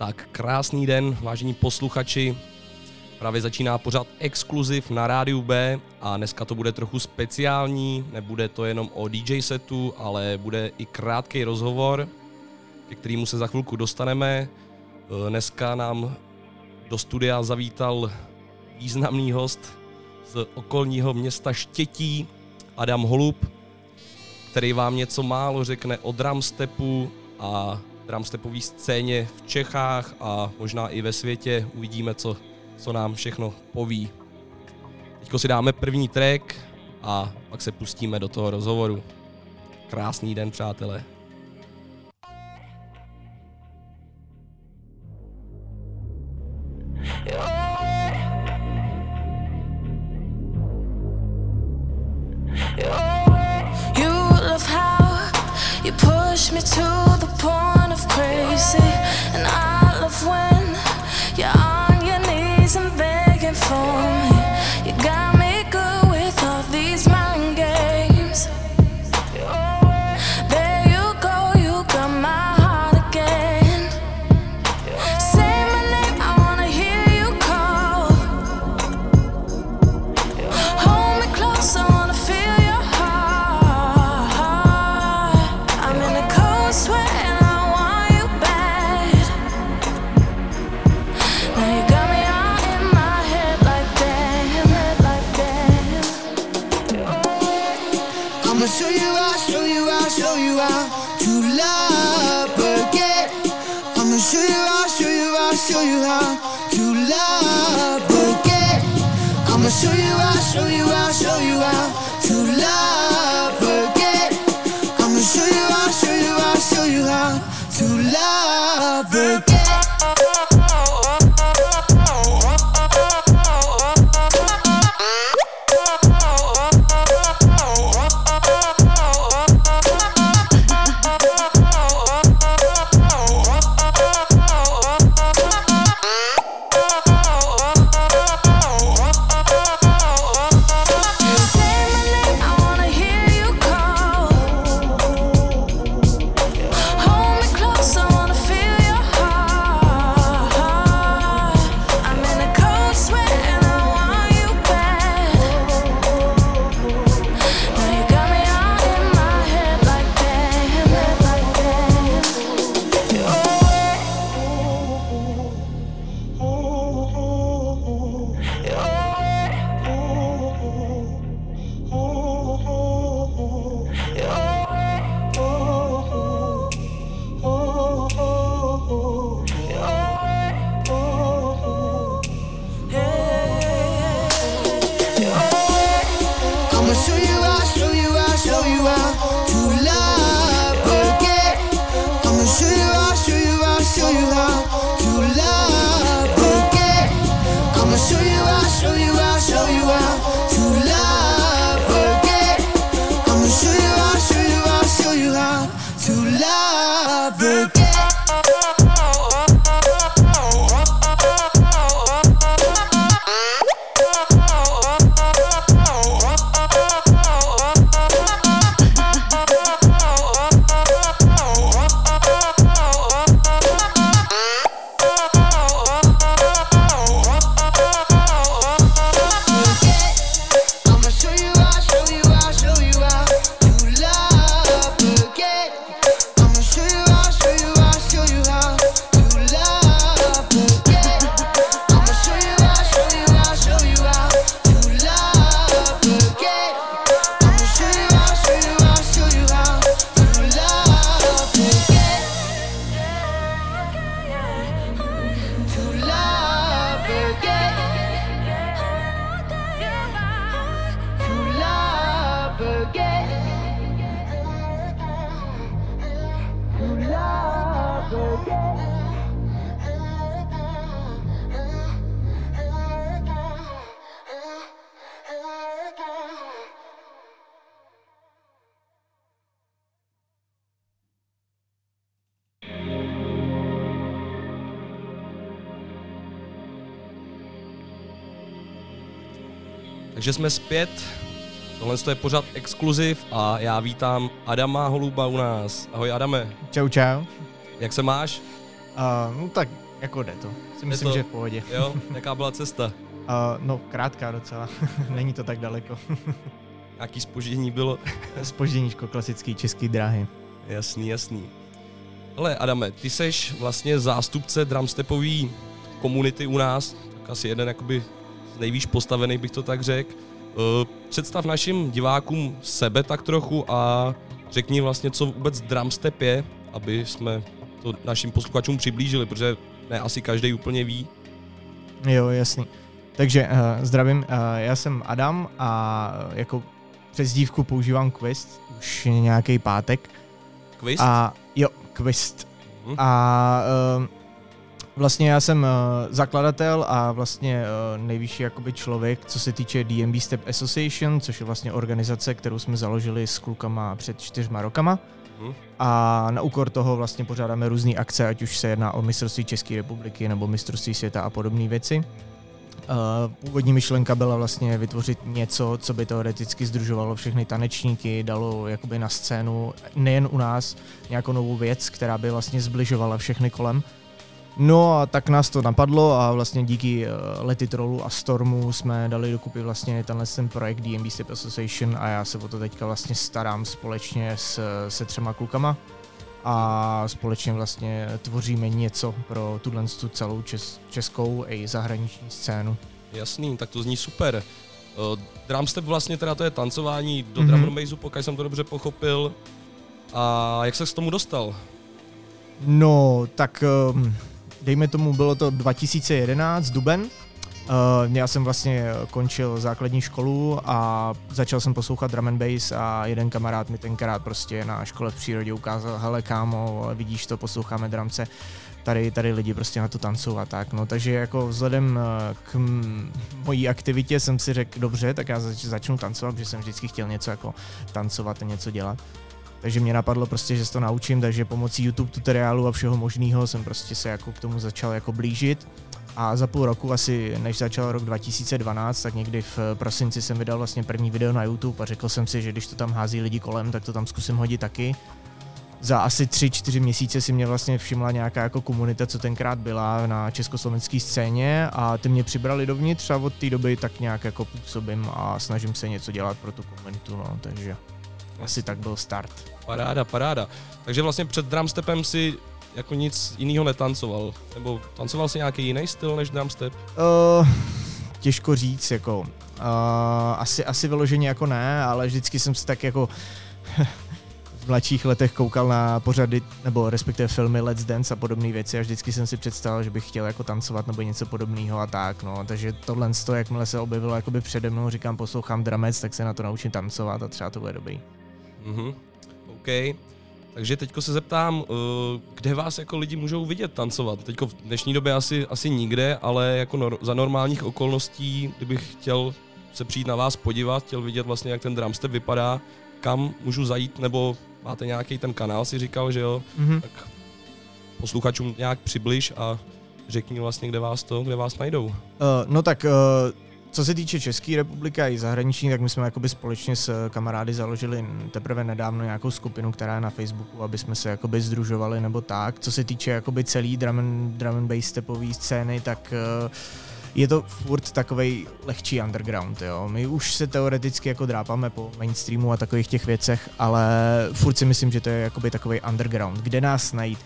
Tak krásný den, vážení posluchači. Právě začíná pořád exkluziv na rádiu B a dneska to bude trochu speciální, nebude to jenom o DJ setu, ale bude i krátký rozhovor, ke kterému se za chvilku dostaneme. Dneska nám do studia zavítal významný host z okolního města Štětí, Adam Holub, který vám něco málo řekne o drumstepu a drumstepové scéně v Čechách a možná i ve světě. Uvidíme, co, co nám všechno poví. Teď si dáme první track a pak se pustíme do toho rozhovoru. Krásný den, přátelé. Takže jsme zpět, tohle je pořád exkluziv a já vítám Adama Holuba u nás. Ahoj Adame. Čau, čau. Jak se máš? Uh, no tak Jako jde to. Si myslím, to, že v pohodě. Jo, jaká byla cesta? Uh, no, krátká docela. Není to tak daleko. Jaký spoždění bylo? Spožděníčko, klasický český dráhy. Jasný, jasný. Ale Adame, ty seš vlastně zástupce drumstepové komunity u nás, tak asi jeden jakoby nejvýš postavený bych to tak řekl. Uh, představ našim divákům sebe tak trochu a řekni vlastně, co vůbec drumstep je, aby jsme to našim posluchačům přiblížili, protože ne asi každý úplně ví. Jo, jasný. Takže uh, zdravím, uh, já jsem Adam a jako přezdívku používám Quest už nějaký pátek. Quest? A jo, Quest. Hmm. A uh, vlastně já jsem uh, zakladatel a vlastně uh, nejvyšší jakoby člověk, co se týče DMB Step Association, což je vlastně organizace, kterou jsme založili s klukama před čtyřma rokama. Hmm. A na úkor toho vlastně pořádáme různé akce, ať už se jedná o mistrovství České republiky nebo mistrovství světa a podobné věci. Uh, původní myšlenka byla vlastně vytvořit něco, co by teoreticky združovalo všechny tanečníky, dalo jakoby na scénu nejen u nás nějakou novou věc, která by vlastně zbližovala všechny kolem. No a tak nás to napadlo a vlastně díky uh, Letitrolu a Stormu jsme dali dokupy vlastně tenhle ten projekt DMB Step Association a já se o to teďka vlastně starám společně s, se třema klukama a společně vlastně tvoříme něco pro tuhle tu celou čes, českou i zahraniční scénu. Jasný, tak to zní super. Uh, drumstep vlastně teda to je tancování do mm-hmm. drum and bassu, pokud jsem to dobře pochopil. A jak se k tomu dostal? No, tak um, dejme tomu, bylo to 2011, duben, Uh, já jsem vlastně končil základní školu a začal jsem poslouchat drum and bass a jeden kamarád mi tenkrát prostě na škole v přírodě ukázal, hele kámo, vidíš to, posloucháme dramce, tady, tady lidi prostě na to tancují a tak, no. Takže jako vzhledem eh, k mojí aktivitě jsem si řekl, dobře, tak já zač- začnu tancovat, protože jsem vždycky chtěl něco jako tancovat a něco dělat. Takže mě napadlo prostě, že se to naučím, takže pomocí YouTube tutoriálu a všeho možného jsem prostě se jako k tomu začal jako blížit a za půl roku asi, než začal rok 2012, tak někdy v prosinci jsem vydal vlastně první video na YouTube a řekl jsem si, že když to tam hází lidi kolem, tak to tam zkusím hodit taky. Za asi 3-4 měsíce si mě vlastně všimla nějaká jako komunita, co tenkrát byla na československé scéně a ty mě přibrali dovnitř a od té doby tak nějak jako působím a snažím se něco dělat pro tu komunitu, no, takže asi tak byl start. Paráda, paráda. Takže vlastně před drumstepem si jako nic jiného netancoval? Nebo tancoval si nějaký jiný styl než drumstep? Uh, těžko říct, jako. Uh, asi, asi vyloženě jako ne, ale vždycky jsem si tak jako v mladších letech koukal na pořady, nebo respektive filmy Let's Dance a podobné věci a vždycky jsem si představil, že bych chtěl jako tancovat nebo něco podobného a tak, no. Takže tohle, toho, jakmile se objevilo jakoby přede mnou, říkám, poslouchám dramec, tak se na to naučím tancovat a třeba to bude dobrý. Mhm, OK. Takže teďko se zeptám, eh, kde vás jako lidi můžou vidět tancovat? Teďko v dnešní době asi, asi nikde, ale jako nor- za normálních okolností, kdybych chtěl se přijít na vás podívat, chtěl vidět vlastně, jak ten drumstep vypadá, kam můžu zajít, nebo máte nějaký ten kanál, si říkal, že jo, mm-hmm. tak posluchačům nějak přibliž a řekni vlastně, kde vás to, kde vás najdou. Uh, no tak uh co se týče České republiky a i zahraniční, tak my jsme jakoby společně s kamarády založili teprve nedávno nějakou skupinu, která je na Facebooku, aby jsme se jakoby združovali nebo tak. Co se týče jakoby celý drum and, drum and bass stepové scény, tak uh, je to furt takový lehčí underground, jo. My už se teoreticky jako drápáme po mainstreamu a takových těch věcech, ale furt si myslím, že to je jakoby takový underground. Kde nás najít?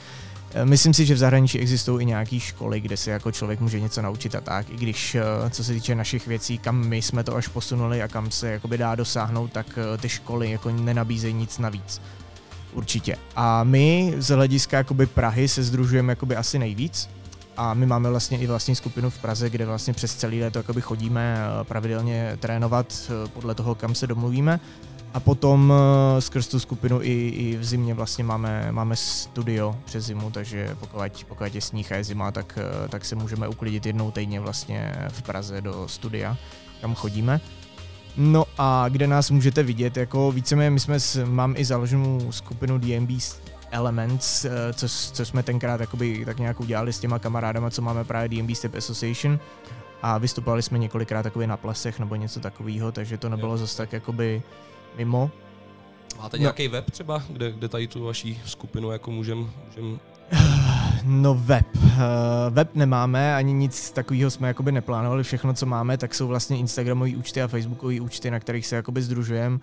Eh, myslím si, že v zahraničí existují i nějaké školy, kde se jako člověk může něco naučit a tak, i když eh, co se týče našich věcí, kam my jsme to až posunuli a kam se jakoby dá dosáhnout, tak eh, ty školy jako nenabízejí nic navíc. Určitě. A my z hlediska jakoby Prahy se združujeme jakoby asi nejvíc, a my máme vlastně i vlastní skupinu v Praze, kde vlastně přes celý léto chodíme pravidelně trénovat podle toho, kam se domluvíme. A potom uh, skrz tu skupinu i, i v zimě vlastně máme, máme studio přes zimu, takže pokud, pokud je sníh a je zima, tak, uh, tak se můžeme uklidit jednou týdně vlastně v Praze do studia, kam chodíme. No a kde nás můžete vidět, jako víceméně my jsme, s, mám i založenou skupinu DMB Elements, uh, co, co jsme tenkrát jakoby tak nějak udělali s těma kamarádama, co máme právě DMB Step Association. A vystupovali jsme několikrát takový na plesech nebo něco takového, takže to nebylo zase tak jakoby mimo. Máte nějaký no. web třeba, kde, kde tady tu vaší skupinu jako můžem, můžem No web. Uh, web nemáme, ani nic takového jsme jakoby neplánovali. Všechno, co máme, tak jsou vlastně Instagramové účty a Facebookové účty, na kterých se jakoby združujeme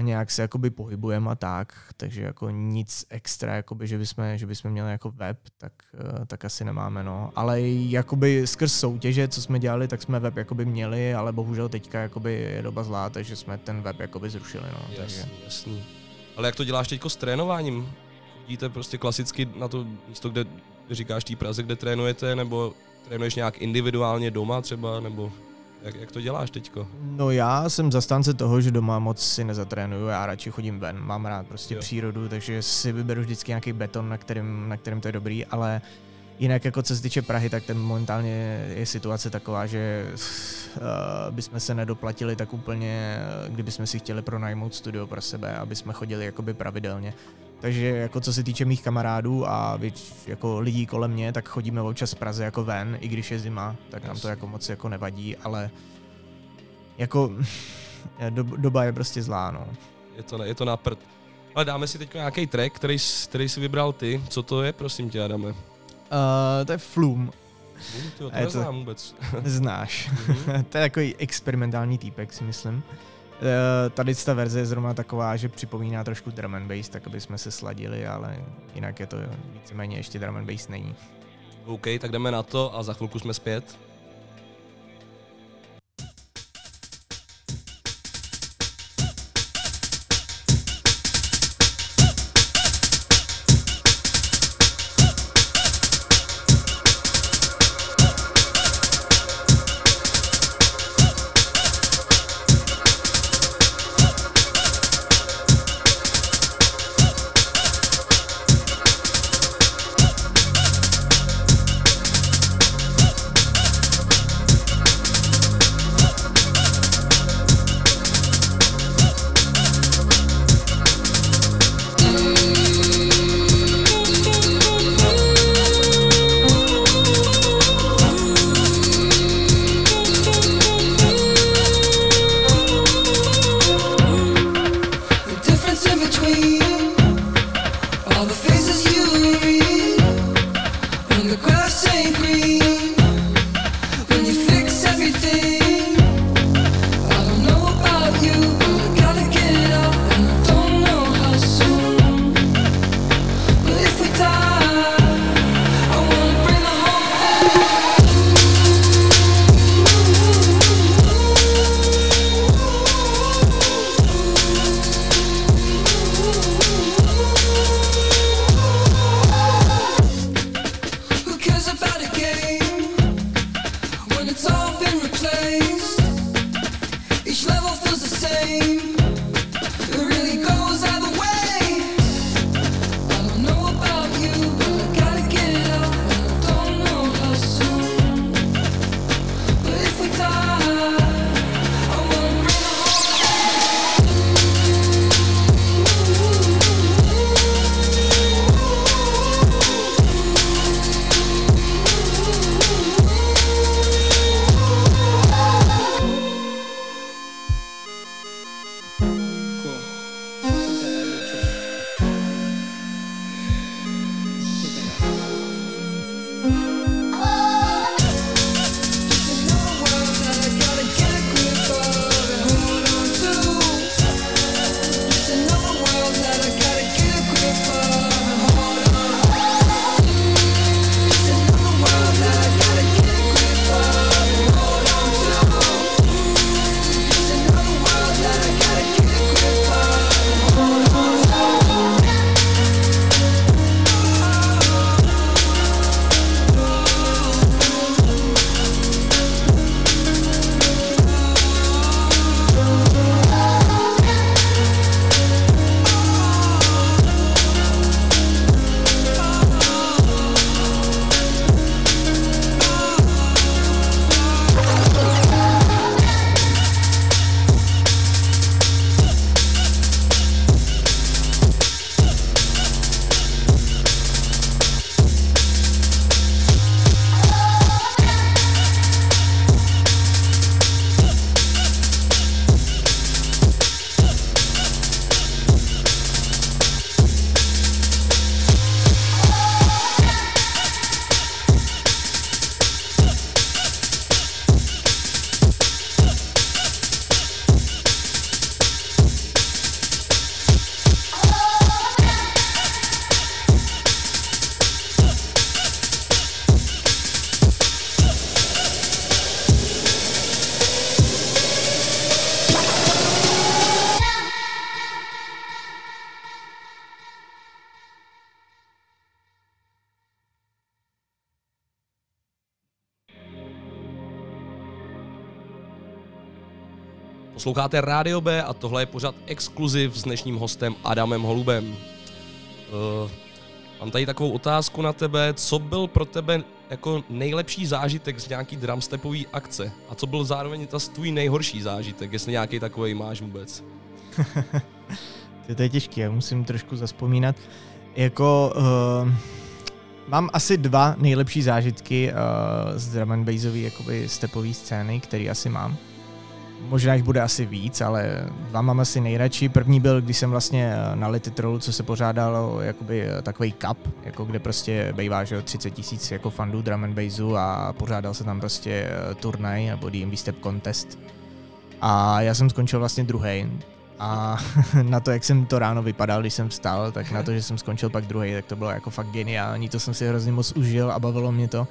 a nějak se jakoby pohybujeme a tak, takže jako nic extra, jakoby, že, bychom, že bychom měli jako web, tak, uh, tak asi nemáme, no. Ale jakoby skrz soutěže, co jsme dělali, tak jsme web jakoby měli, ale bohužel teďka jakoby je doba zlá, takže jsme ten web jakoby zrušili, no. Jasný, takže. jasný. Ale jak to děláš teďko s trénováním? Chodíte prostě klasicky na to místo, kde říkáš té Praze, kde trénujete, nebo trénuješ nějak individuálně doma třeba, nebo jak, jak to děláš teďko? No já jsem zastánce toho, že doma moc si nezatrénuju, já radši chodím ven, mám rád prostě jo. přírodu, takže si vyberu vždycky nějaký beton, na kterým, na kterým to je dobrý, ale jinak jako co se týče Prahy, tak ten momentálně je situace taková, že uh, bychom se nedoplatili tak úplně, kdybychom si chtěli pronajmout studio pro sebe, aby jsme chodili jakoby pravidelně. Takže jako co se týče mých kamarádů a věč, jako lidí kolem mě, tak chodíme občas z Praze jako ven, i když je zima, tak nám to jako moc jako nevadí, ale jako do, doba je prostě zlá, no. Je to, je to na prd. Ale dáme si teď nějaký track, který, který jsi vybral ty. Co to je, prosím tě, Adame? Uh, to je Flum. Tyjo, to neznám vůbec. Znáš. Mm-hmm. to je takový experimentální týpek, si myslím. Eh, tady ta verze je zrovna taková, že připomíná trošku drum and bass, tak aby jsme se sladili, ale jinak je to víceméně ještě drum and bass není. OK, tak jdeme na to a za chvilku jsme zpět. Posloucháte Rádio B a tohle je pořád exkluziv s dnešním hostem Adamem Holubem. Uh, mám tady takovou otázku na tebe. Co byl pro tebe jako nejlepší zážitek z nějaký drumstepový akce? A co byl zároveň ta tvůj nejhorší zážitek, jestli nějaký takový máš vůbec? to je těžké, já musím trošku zaspomínat. Jako, uh, mám asi dva nejlepší zážitky uh, z drum and bassový, jakoby stepový scény, který asi mám. Možná jich bude asi víc, ale dva mám asi nejradši. První byl, když jsem vlastně eh, na Lititrolu, co se pořádalo jakoby eh, takový cup, jako kde prostě bývá, že 30 tisíc jako fandů drum and bassu a pořádal se tam prostě eh, turnaj nebo DMB Step Contest. A já jsem skončil vlastně druhý. A na to, jak jsem to ráno vypadal, když jsem vstal, tak na to, že jsem skončil pak druhý, tak to bylo jako fakt geniální. To jsem si hrozně moc užil a bavilo mě to.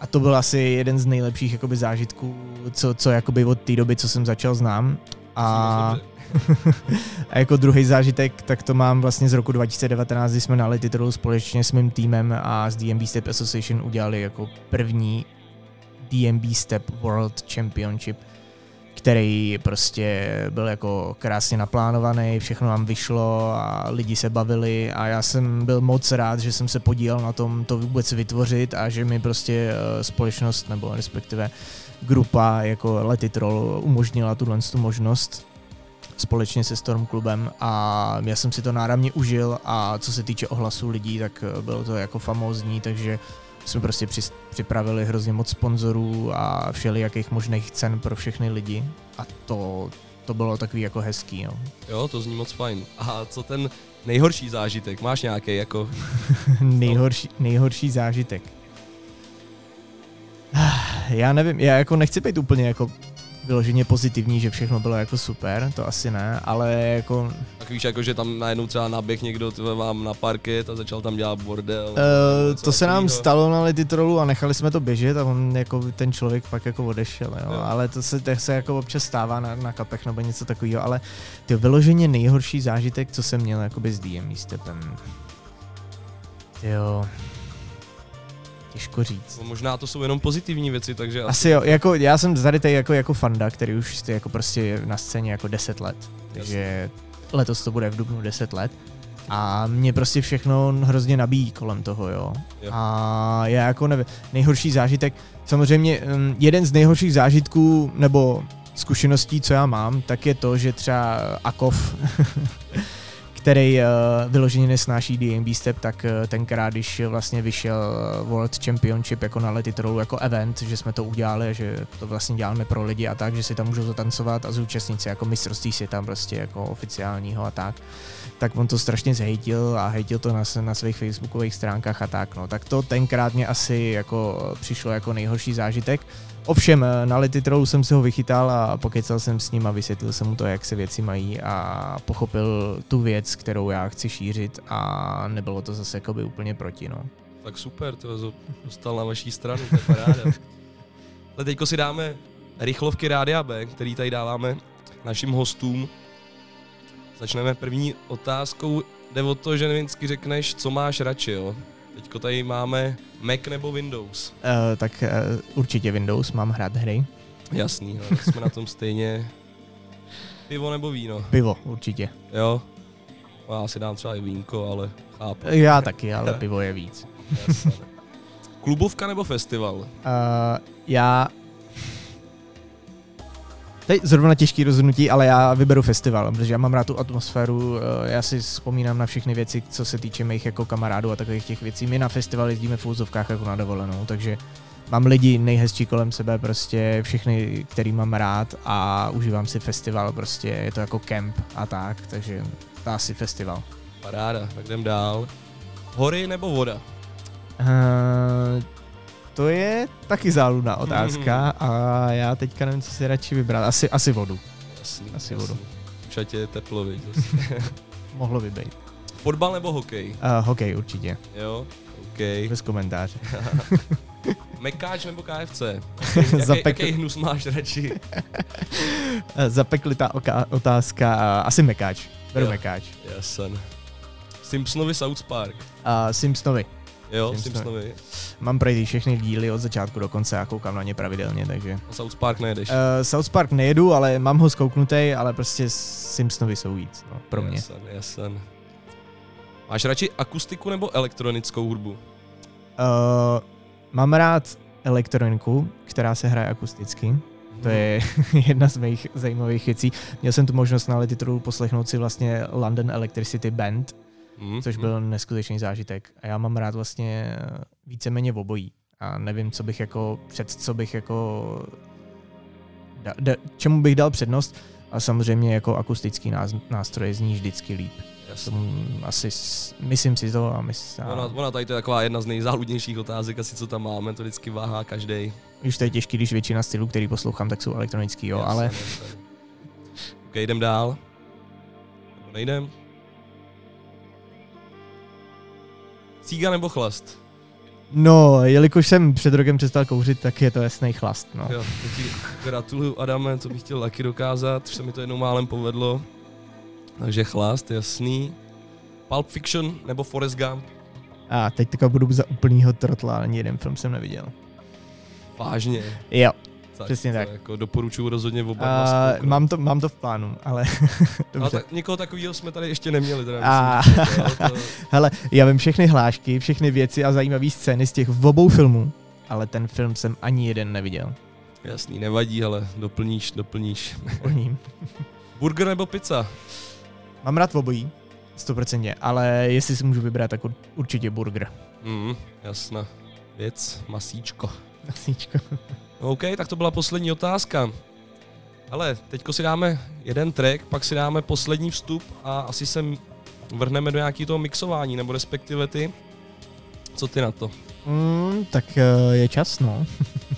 A to byl asi jeden z nejlepších jakoby, zážitků, co, co jakoby od té doby, co jsem začal znám. A, a jako druhý zážitek, tak to mám vlastně z roku 2019, kdy jsme na titul společně s mým týmem a s DMB Step Association udělali jako první DMB Step World Championship který prostě byl jako krásně naplánovaný, všechno nám vyšlo a lidi se bavili a já jsem byl moc rád, že jsem se podílel na tom to vůbec vytvořit a že mi prostě eh, společnost nebo respektive grupa jako Letitrol umožnila tuhle tu možnost společně se Storm klubem a já jsem si to náramně užil a co se týče ohlasu lidí, tak eh, bylo to jako famózní, takže jsme prostě připravili hrozně moc sponzorů a všelijakých možných cen pro všechny lidi a to, to bylo takový jako hezký, no. Jo, to zní moc fajn. A co ten nejhorší zážitek? Máš nějaký jako... nejhorší, nejhorší zážitek. Já nevím, já jako nechci být úplně jako vyloženě pozitivní, že všechno bylo jako super, to asi ne, ale jako... Tak víš, jako že tam najednou třeba naběh někdo vám na parket a začal tam dělat bordel. Uh, to se nám stalo na Lititrolu a nechali jsme to běžet a on jako ten člověk pak jako odešel, jo. jo. ale to se, to se jako občas stává na, na kapech nebo něco takového, ale ty vyloženě nejhorší zážitek, co jsem měl jakoby s DM stepem. Jo, Těžko říct. No, možná to jsou jenom pozitivní věci, takže... Asi, asi jo, jako já jsem tady tady jako, jako fanda, který už je jako prostě na scéně jako 10 let, takže letos to bude v Dubnu 10 let. A mě prostě všechno hrozně nabíjí kolem toho, jo. jo. A já jako nevím, nejhorší zážitek, samozřejmě mm, jeden z nejhorších zážitků, nebo zkušeností, co já mám, tak je to, že třeba Akov který uh, vyloženě nesnáší DMB Step, tak uh, tenkrát, když vlastně vyšel eh, World Championship jako na Letitrolu jako event, že jsme to udělali, že to vlastně děláme pro lidi a tak, že si tam můžou zatancovat a zúčastnit se jako mistrovství si tam prostě jako oficiálního a tak, tak on to strašně zhejtil a hejtil to na, na svých facebookových stránkách a tak, no. Tak to tenkrát mě asi jako přišlo jako nejhorší zážitek. Ovšem, eh, na Letitrolu jsem si ho vychytal a pokecal jsem s ním a vysvětlil jsem mu to, jak se věci mají a pochopil tu věc, kterou já chci šířit a nebylo to zase jakoby úplně proti, no. Tak super, to dostal na vaší stranu, to je paráda. Ale teďko si dáme rychlovky Rádia B, který tady dáváme našim hostům. Začneme první otázkou. Jde o to, že vždycky řekneš, co máš radši, jo? Teďko tady máme Mac nebo Windows? Uh, tak uh, určitě Windows, mám hrát hry. Jasný, no, jsme na tom stejně. Pivo nebo víno? Pivo, určitě. Jo? Já si dám třeba i vínko, ale chápu. Já taky, ale pivo je víc. Klubovka nebo festival? Uh, já Teď zrovna těžký rozhodnutí, ale já vyberu festival, protože já mám rád tu atmosféru, eh, já si vzpomínám na všechny věci, co se týče mých jako kamarádů a takových těch věcí. My na festival jezdíme v úzovkách jako na dovolenou, takže mám lidi nejhezčí kolem sebe, prostě všechny, který mám rád a užívám si festival, prostě je to jako kemp a tak, takže to asi festival. Paráda, tak jdem dál. Hory nebo voda? Uh, to je taky záludná otázka mm. a já teďka nevím, co si radši vybrat. Asi, asi vodu. Jasný, asi jasný. vodu. Však je teplo, Mohlo by být. Fotbal nebo hokej? Uh, hokej určitě. Jo, OK. Bez komentáře. Mekáč nebo KFC? Jaký, Zapekl... jaký hnus máš radši? Zapeklitá oka- otázka. Asi mekáč. Beru jo, mekáč. Jasen. Simpsonovi South Park. Uh, Simpsonovi. Jo, Simpsonovi. Mám projít všechny díly od začátku do konce a koukám na ně pravidelně, takže... A South Park nejedeš? Uh, South Park nejedu, ale mám ho zkouknutý, ale prostě Simpsonovi jsou víc, no, pro mě. Jasen, jasen. Máš radši akustiku nebo elektronickou hudbu? Uh, mám rád elektroniku, která se hraje akusticky. To je jedna z mých zajímavých věcí. Měl jsem tu možnost na titulu poslechnout si vlastně London Electricity Band, mm, což byl mm. neskutečný zážitek. A já mám rád vlastně víceméně v obojí. A nevím, co bych jako, před co bych jako, da, da, čemu bych dal přednost. A samozřejmě jako akustický nástroj zní vždycky líp. Jasně. asi, myslím si to a myslím. Ona, ona tady to je taková jedna z nejzáludnějších otázek, asi co tam máme, to vždycky váhá každý. Už to je těžký, když většina stylů, který poslouchám, tak jsou elektronický, jo, jasně, ale... Jasně. Jdem dál. Nebo nejdem? Cíga nebo chlast? No, jelikož jsem před rokem přestal kouřit, tak je to jasný chlast, no. Jo, to ti gratuluju, Adame, co bych chtěl taky dokázat, už se mi to jednou málem povedlo. Takže chlast, jasný. Pulp Fiction nebo Forrest Gump? A teď taková budu za úplnýho trotla, ani jeden film jsem neviděl. Vážně? Jo, tak, přesně tak. Jako doporučuji rozhodně oba uh, mám, to, mám to v plánu, ale Ale tak, někoho takového jsme tady ještě neměli. Teda a, myslím, to... Hele, já vím všechny hlášky, všechny věci a zajímavé scény z těch v obou filmů, ale ten film jsem ani jeden neviděl. Jasný, nevadí, ale doplníš, doplníš. Doplním. Burger nebo pizza? Mám rád obojí, 100%, ale jestli si můžu vybrat, tak určitě burger. Mm, jasná věc, masíčko. Masíčko. OK, tak to byla poslední otázka. Ale teďko si dáme jeden track, pak si dáme poslední vstup a asi se vrhneme do nějakého toho mixování, nebo respektive ty. Co ty na to? Mm, tak uh, je čas, no.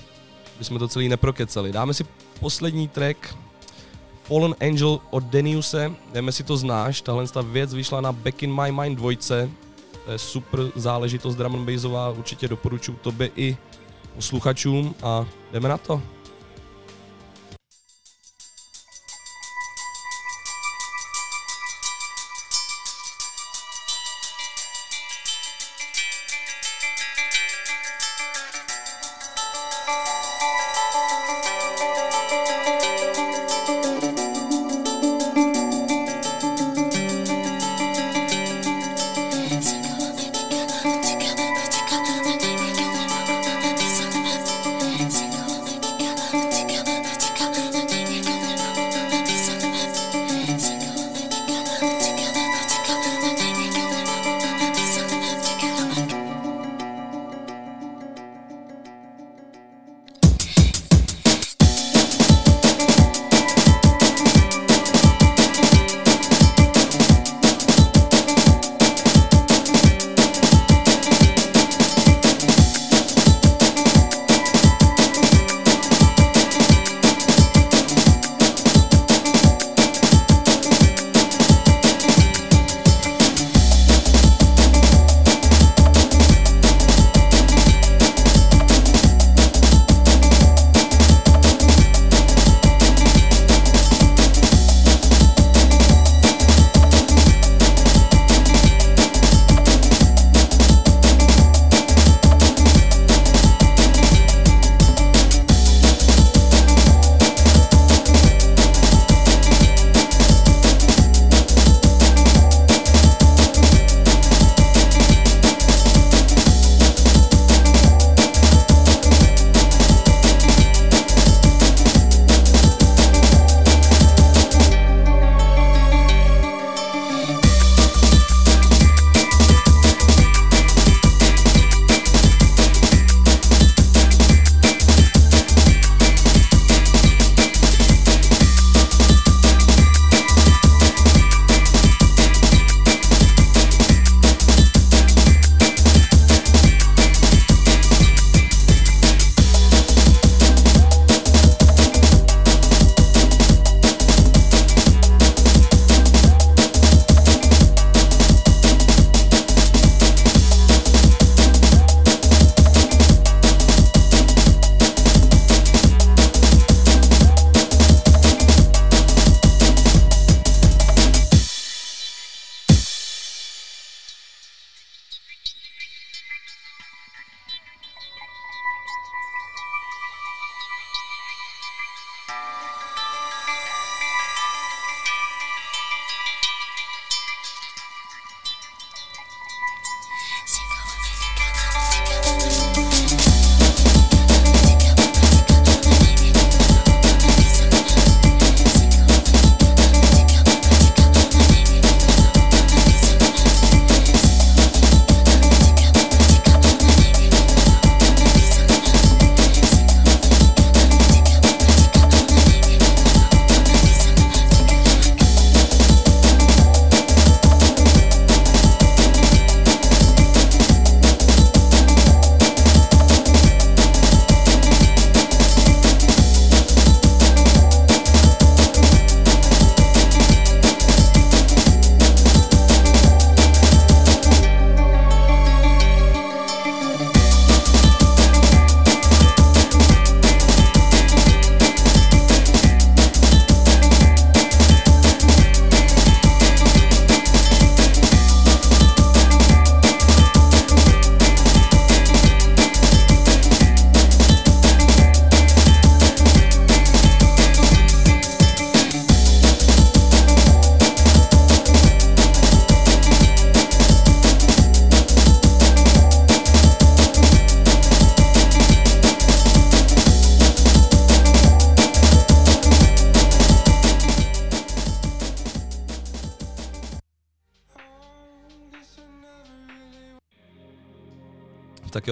My jsme to celý neprokecali. Dáme si poslední track Fallen Angel od Deniuse, jdeme si to znáš, tahle ta věc vyšla na Back in My Mind 2, to je super záležitost drum and bassová, určitě doporučuji tobě i posluchačům a jdeme na to.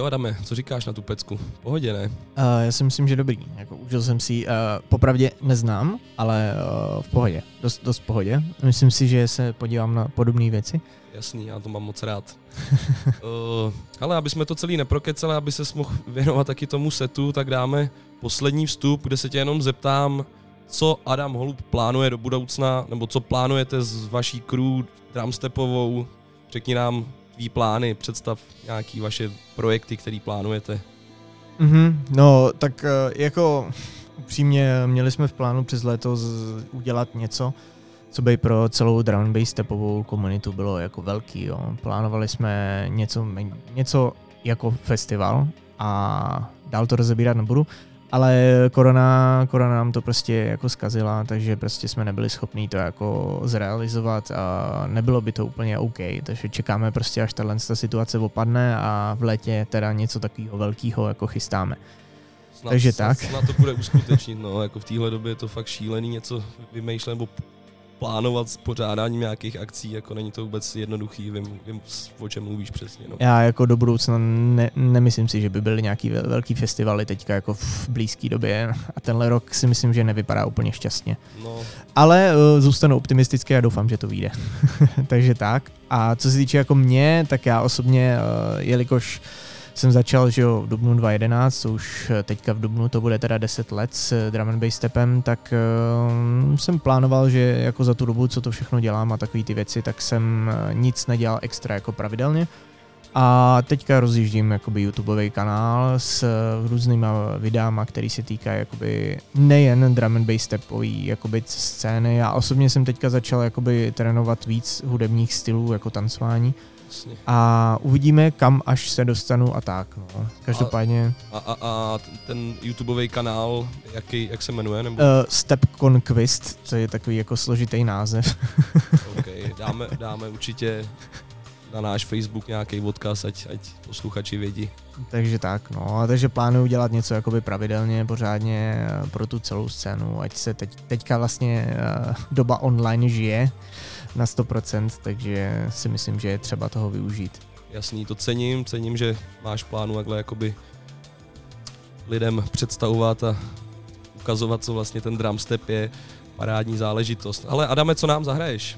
Adame, co říkáš na tu pecku? Pohodě, ne? Uh, já si myslím, že dobrý. Jako, užil jsem si uh, popravdě neznám, ale uh, v pohodě. Dost, dost v pohodě. Myslím si, že se podívám na podobné věci. Jasný, já to mám moc rád. uh, ale aby jsme to celý neprokeceli, aby se mohl věnovat taky tomu setu, tak dáme poslední vstup, kde se tě jenom zeptám, co Adam Holub plánuje do budoucna, nebo co plánujete s vaší crew drumstepovou, řekni nám tvý plány, představ nějaký vaše projekty, které plánujete. Mm-hmm, no, tak eh, jako upřímně měli jsme v plánu přes léto z, udělat něco, co by pro celou drum and bass stepovou komunitu bylo jako velký. Jo. Plánovali jsme něco, něco jako festival a dál to rozebírat nebudu, ale korona, korona nám to prostě jako zkazila, takže prostě jsme nebyli schopni to jako zrealizovat a nebylo by to úplně OK, takže čekáme prostě, až tahle situace opadne a v létě teda něco takového velkého jako chystáme. Snad, takže snad, tak. Snad to bude uskutečnit, no, jako v téhle době je to fakt šílený něco vymýšlet nebo plánovat s pořádáním nějakých akcí, jako není to vůbec jednoduchý, vím, vím o čem mluvíš přesně. No. Já jako do budoucna ne, nemyslím si, že by byly nějaký velký festivaly teďka jako v blízké době a tenhle rok si myslím, že nevypadá úplně šťastně. No. Ale uh, zůstanu optimistický a doufám, že to vyjde. Takže tak. A co se týče jako mě, tak já osobně, uh, jelikož uh, jsem začal, že jo, v dubnu 2011, co už eh, teďka v dubnu to bude teda 10 let s eh, drum and bass stepem, tak uh, jsem plánoval, že jako za tu dobu, co to všechno dělám a takové ty věci, tak jsem nic nedělal extra jako pravidelně. A teďka rozjíždím jakoby YouTubeový kanál s různýma videama, který se týká jakoby nejen drum and bass stepový jakoby scény. Já osobně jsem teďka začal jakoby trénovat víc hudebních stylů jako tancování Jasně. A uvidíme, kam až se dostanu a tak. No. Každopádně. A, a, a ten YouTubeový kanál, jaký, jak se jmenuje? Nebo? Uh, Step Conquest, to je takový jako složitý název. OK, dáme, dáme určitě na náš Facebook nějaký odkaz, ať, ať posluchači vědí. Takže tak, no, takže plánuju dělat něco jakoby pravidelně, pořádně eh, pro tu celou scénu, ať se teď, teďka vlastně uh, doba online žije, na 100%, takže si myslím, že je třeba toho využít. Jasný, to cením, cením, že máš plánu takhle jakoby lidem představovat a ukazovat, co vlastně ten drum step je, parádní záležitost. Ale Adame, co nám zahraješ?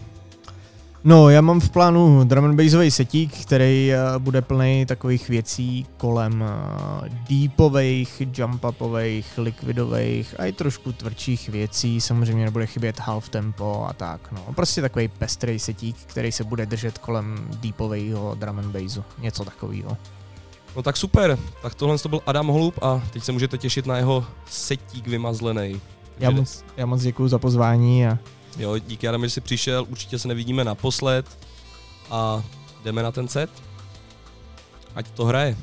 No, já mám v plánu drum and bassový setík, který eh, bude plný takových věcí kolem eh, deepových, jump upových, liquidových a i trošku tvrdších věcí. Samozřejmě nebude chybět half tempo a tak. No, prostě takový pestrý setík, který se bude držet kolem deepového drum and bassu. Něco takového. No tak super, tak tohle to byl Adam Holub a teď se můžete těšit na jeho setík vymazlený. Já moc, já moc děkuji za pozvání a Jo, díky Adam, že jsi přišel, určitě se nevidíme naposled a jdeme na ten set. Ať to hraje.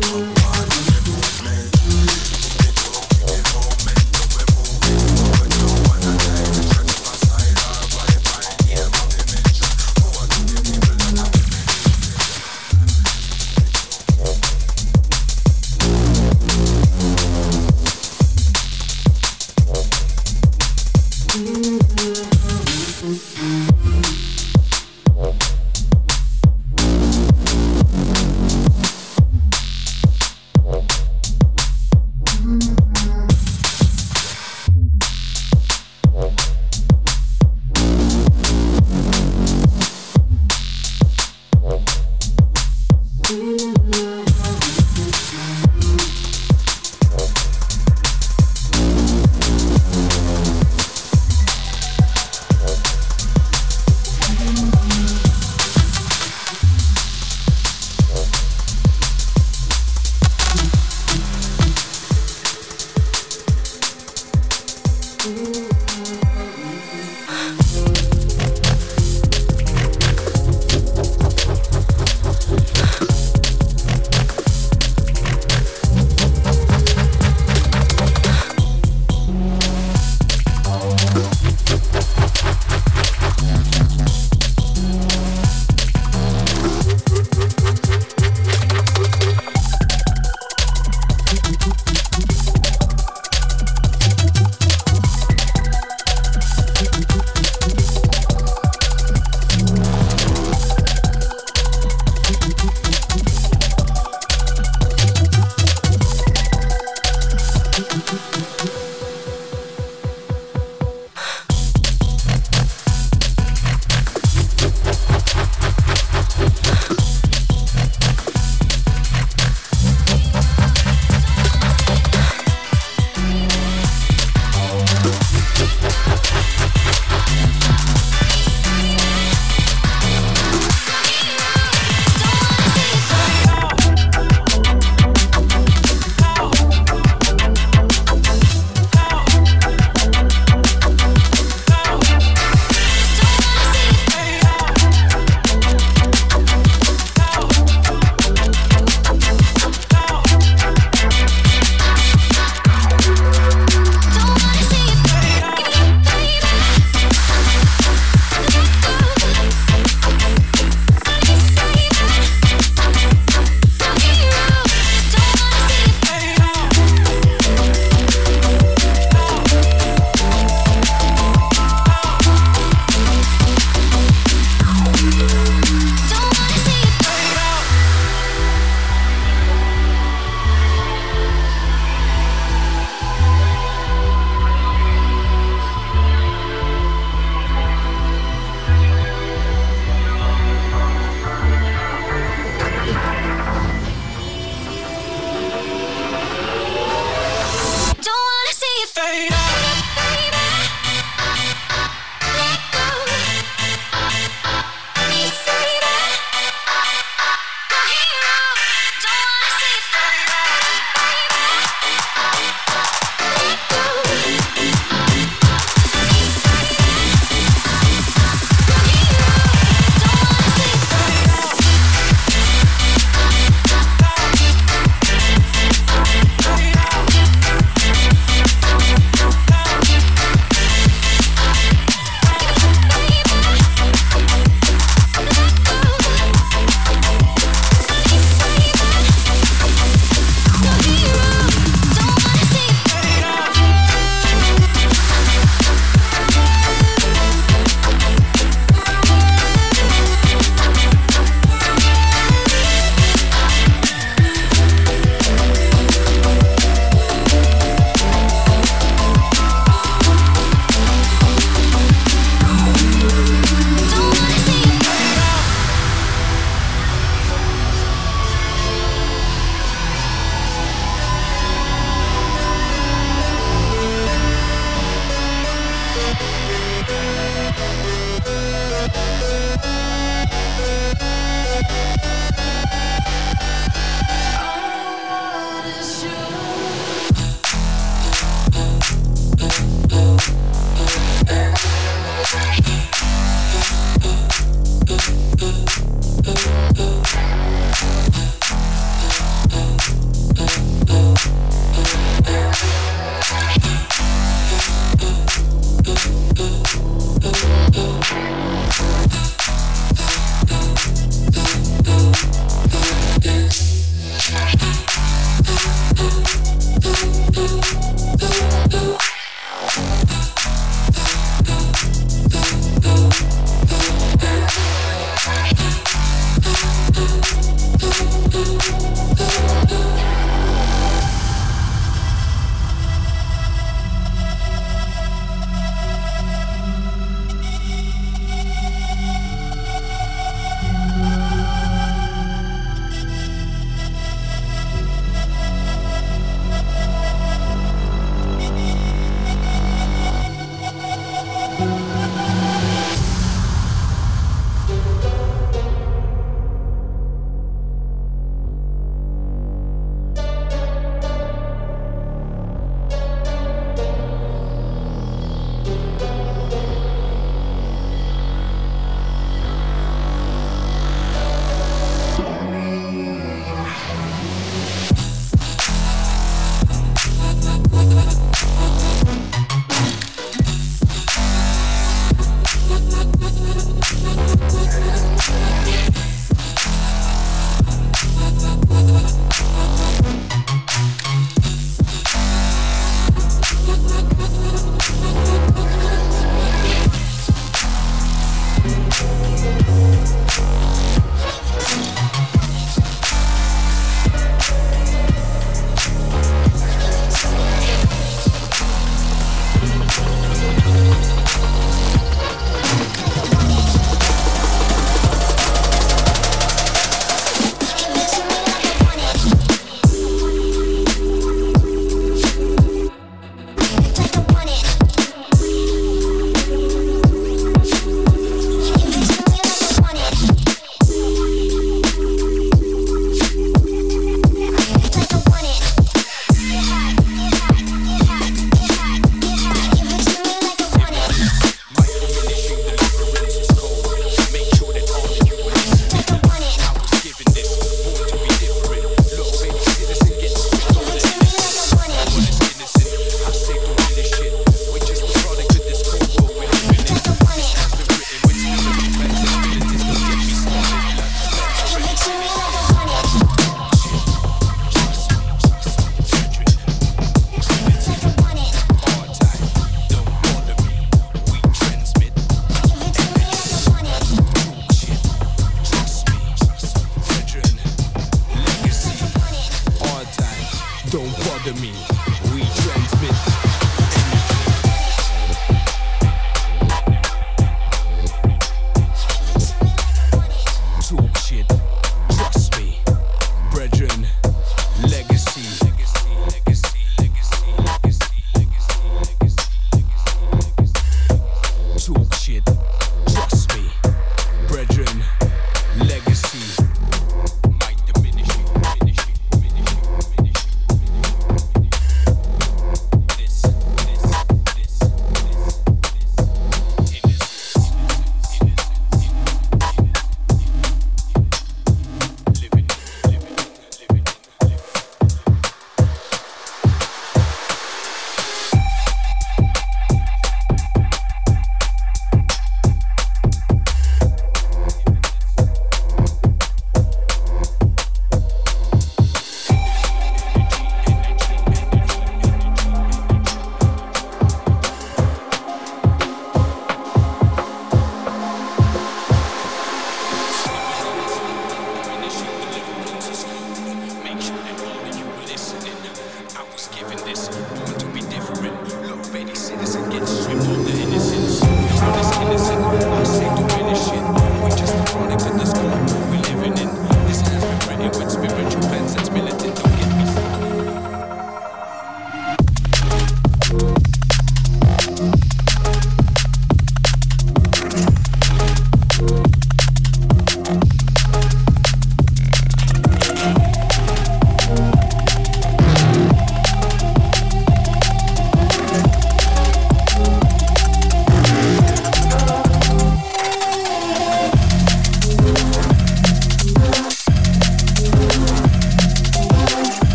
Oh.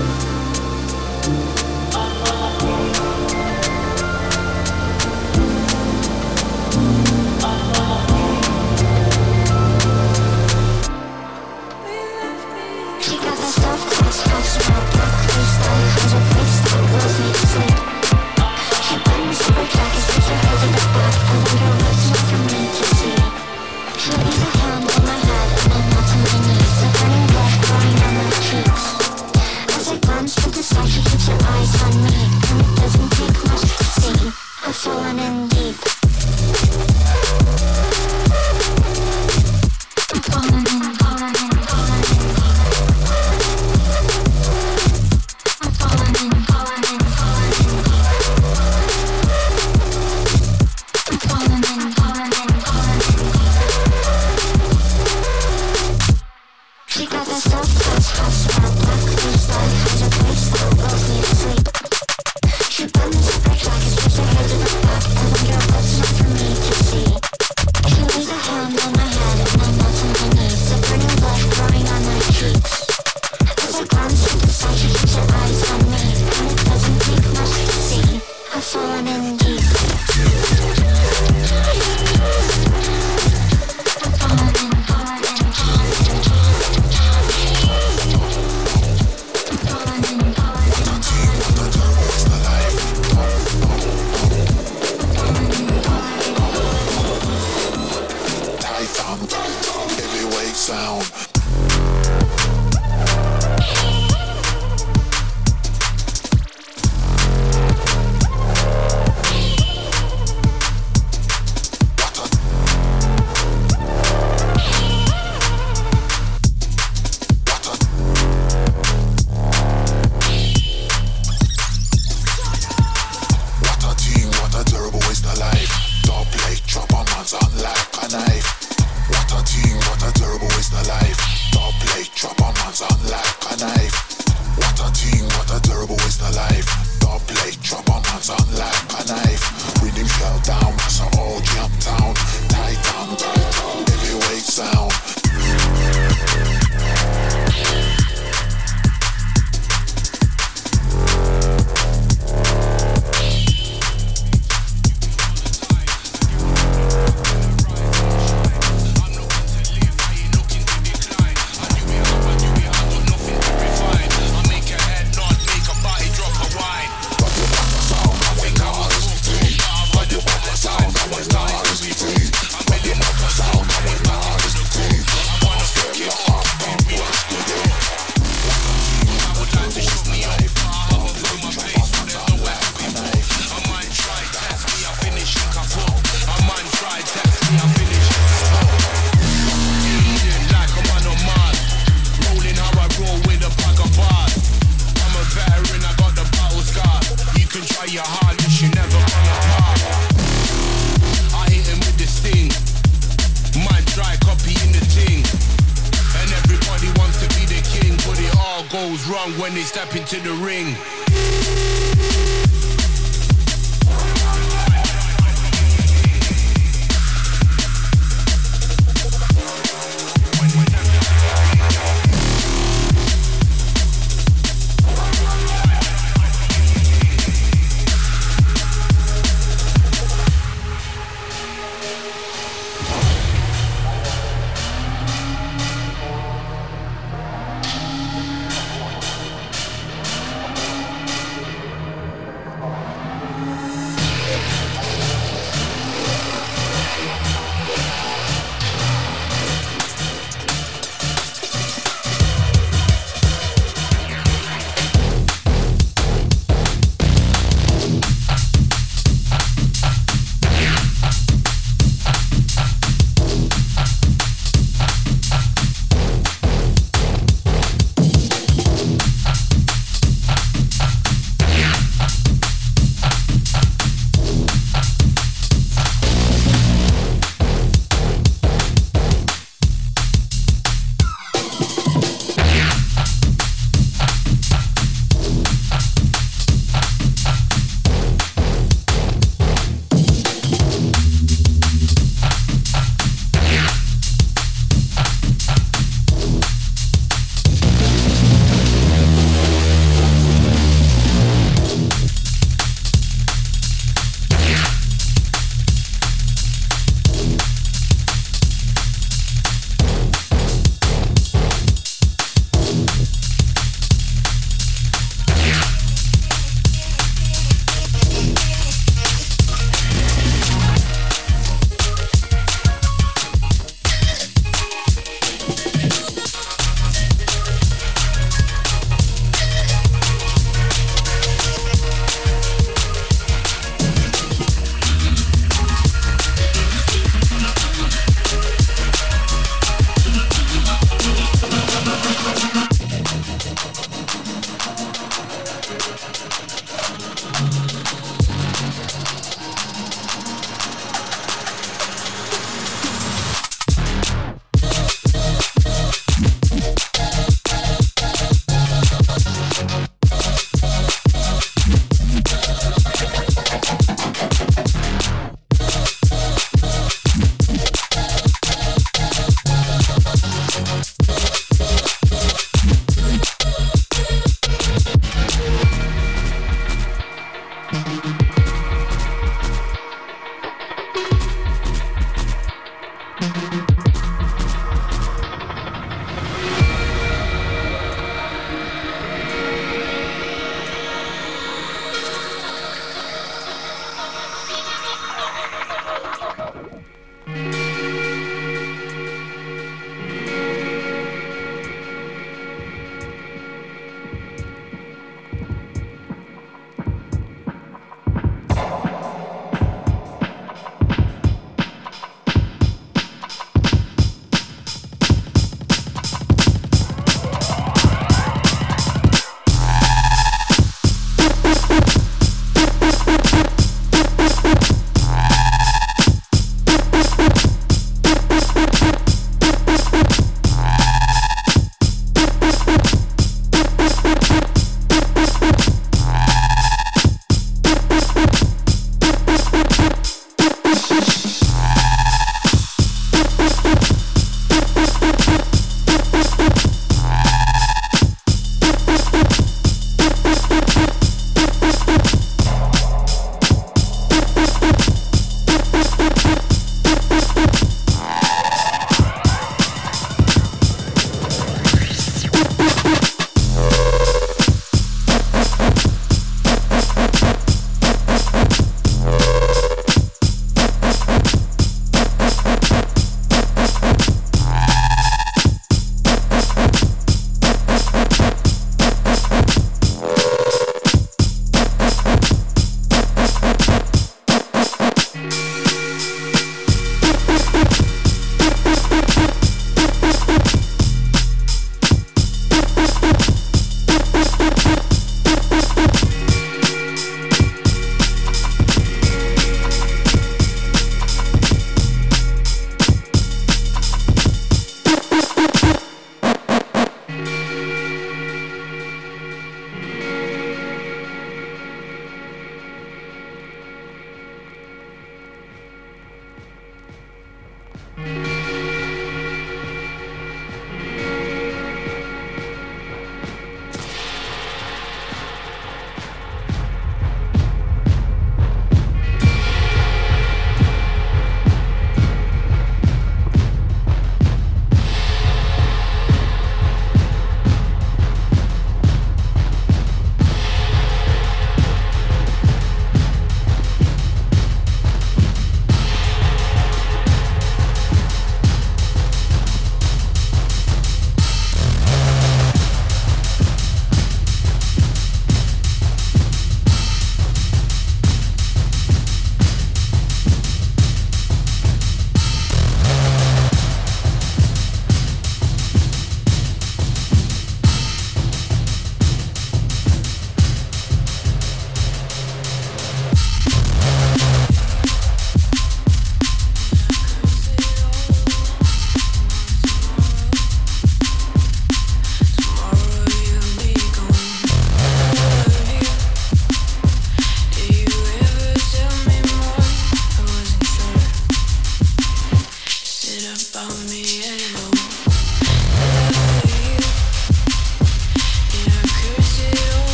Bye.